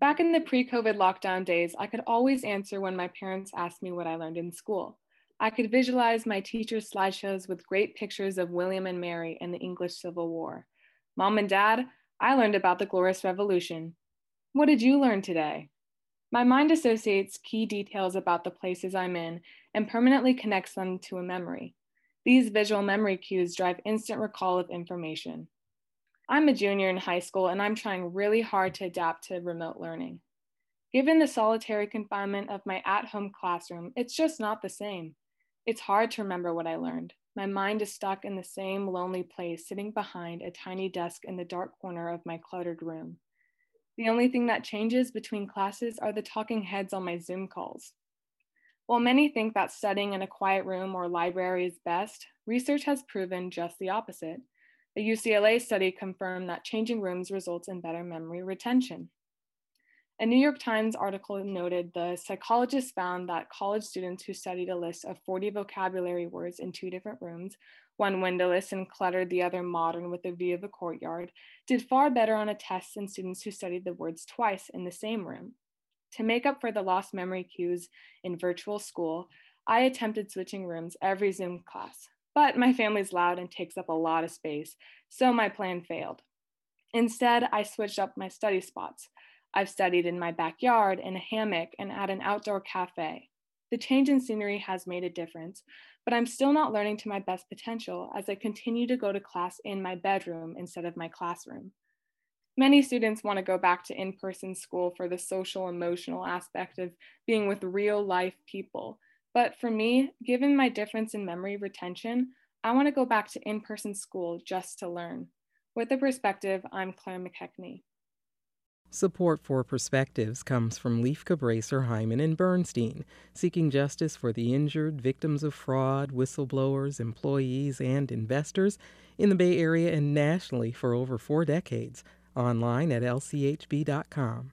Back in the pre COVID lockdown days, I could always answer when my parents asked me what I learned in school. I could visualize my teacher's slideshows with great pictures of William and Mary and the English Civil War. Mom and Dad, I learned about the Glorious Revolution. What did you learn today? My mind associates key details about the places I'm in and permanently connects them to a memory. These visual memory cues drive instant recall of information. I'm a junior in high school and I'm trying really hard to adapt to remote learning. Given the solitary confinement of my at home classroom, it's just not the same. It's hard to remember what I learned. My mind is stuck in the same lonely place, sitting behind a tiny desk in the dark corner of my cluttered room. The only thing that changes between classes are the talking heads on my Zoom calls. While many think that studying in a quiet room or library is best, research has proven just the opposite. A UCLA study confirmed that changing rooms results in better memory retention. A New York Times article noted the psychologists found that college students who studied a list of 40 vocabulary words in two different rooms, one windowless and cluttered, the other modern with a view of a courtyard, did far better on a test than students who studied the words twice in the same room. To make up for the lost memory cues in virtual school, I attempted switching rooms every Zoom class, but my family's loud and takes up a lot of space, so my plan failed. Instead, I switched up my study spots. I've studied in my backyard, in a hammock, and at an outdoor cafe. The change in scenery has made a difference, but I'm still not learning to my best potential as I continue to go to class in my bedroom instead of my classroom. Many students want to go back to in person school for the social emotional aspect of being with real life people, but for me, given my difference in memory retention, I want to go back to in person school just to learn. With the perspective, I'm Claire McKechnie. Support for Perspectives comes from Lieff Cabraser, Heimann, and Bernstein, seeking justice for the injured, victims of fraud, whistleblowers, employees, and investors in the Bay Area and nationally for over four decades. Online at lchb.com.